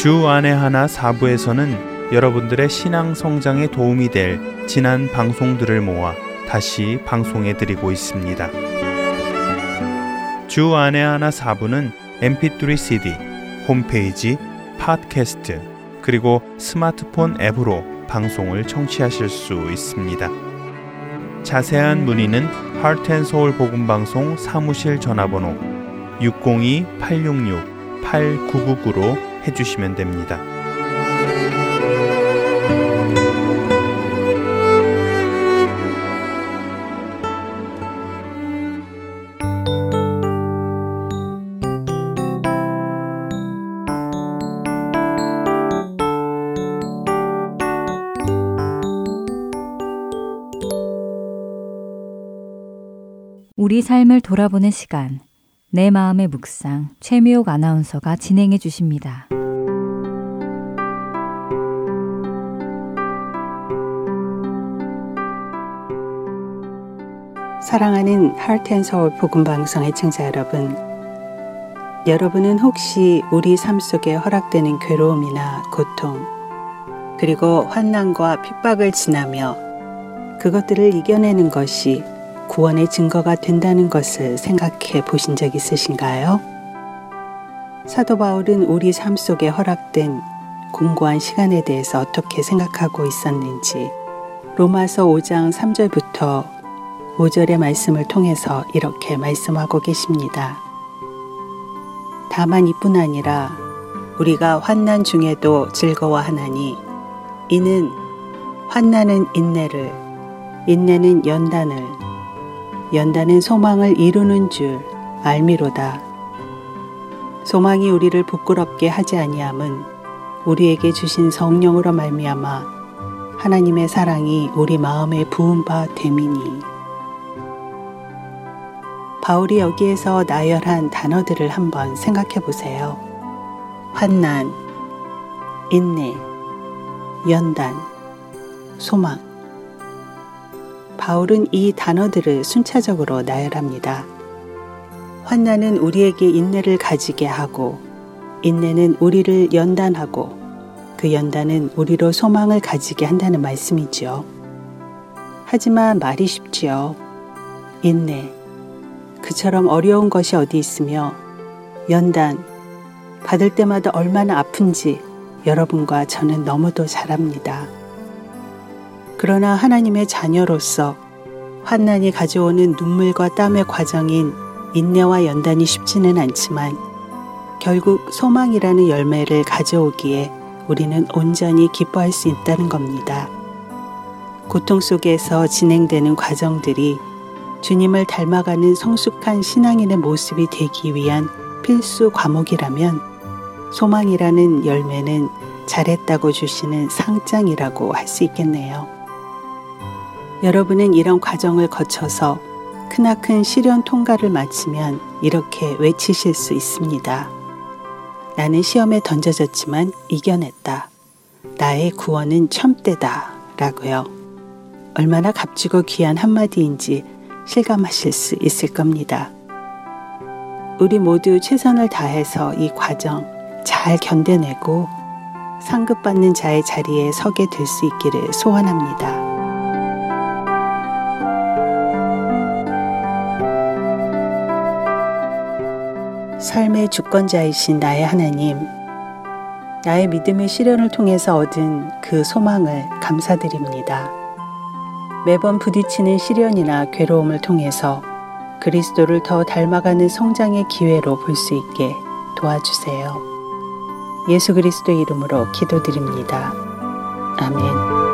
Speaker 4: 주 안에 하나 사부에서는 여러분들의 신앙 성장에 도움이 될 지난 방송들을 모아 다시 방송해 드리고 있습니다. 주 안에 하나 사부는 mp3 cd, 홈페이지, 팟캐스트, 그리고 스마트폰 앱으로 방송을 청취하실 수 있습니다. 자세한 문의는 하트앤서울 복음방송 사무실 전화번호 602-866-8999로 해주시면 됩니다.
Speaker 1: 우리 삶을 돌아보는 시간, 내 마음의 묵상, 최미옥 아나운서가 진행해 주십니다.
Speaker 5: 사랑하는 하트앤서울 복음방송 애청자 여러분, 여러분은 혹시 우리 삶 속에 허락되는 괴로움이나 고통, 그리고 환난과 핍박을 지나며 그것들을 이겨내는 것이 구원의 증거가 된다는 것을 생각해 보신 적 있으신가요? 사도 바울은 우리 삶 속에 허락된 공고한 시간에 대해서 어떻게 생각하고 있었는지 로마서 5장 3절부터 5절의 말씀을 통해서 이렇게 말씀하고 계십니다. 다만 이뿐 아니라 우리가 환난 중에도 즐거워하나니 이는 환난은 인내를 인내는 연단을 연단은 소망을 이루는 줄 알미로다. 소망이 우리를 부끄럽게 하지 아니함은 우리에게 주신 성령으로 말미암아 하나님의 사랑이 우리 마음에 부은 바 됨이니. 바울이 여기에서 나열한 단어들을 한번 생각해 보세요. 환난, 인내, 연단, 소망. 바울은 이 단어들을 순차적으로 나열합니다. 환난은 우리에게 인내를 가지게 하고, 인내는 우리를 연단하고, 그 연단은 우리로 소망을 가지게 한다는 말씀이지요. 하지만 말이 쉽지요. 인내. 그처럼 어려운 것이 어디 있으며, 연단. 받을 때마다 얼마나 아픈지 여러분과 저는 너무도 잘 압니다. 그러나 하나님의 자녀로서 환난이 가져오는 눈물과 땀의 과정인 인내와 연단이 쉽지는 않지만 결국 소망이라는 열매를 가져오기에 우리는 온전히 기뻐할 수 있다는 겁니다. 고통 속에서 진행되는 과정들이 주님을 닮아가는 성숙한 신앙인의 모습이 되기 위한 필수 과목이라면 소망이라는 열매는 잘했다고 주시는 상장이라고 할 수 있겠네요. 여러분은 이런 과정을 거쳐서 크나큰 시련 통과를 마치면 이렇게 외치실 수 있습니다. 나는 시험에 던져졌지만 이겨냈다. 나의 구원은 첨대다. 라고요. 얼마나 값지고 귀한 한마디인지 실감하실 수 있을 겁니다. 우리 모두 최선을 다해서 이 과정 잘 견뎌내고 상급받는 자의 자리에 서게 될 수 있기를 소원합니다. 삶의 주권자이신 나의 하나님, 나의 믿음의 시련을 통해서 얻은 그 소망을 감사드립니다. 매번 부딪히는 시련이나 괴로움을 통해서 그리스도를 더 닮아가는 성장의 기회로 볼 수 있게 도와주세요. 예수 그리스도 이름으로 기도드립니다. 아멘.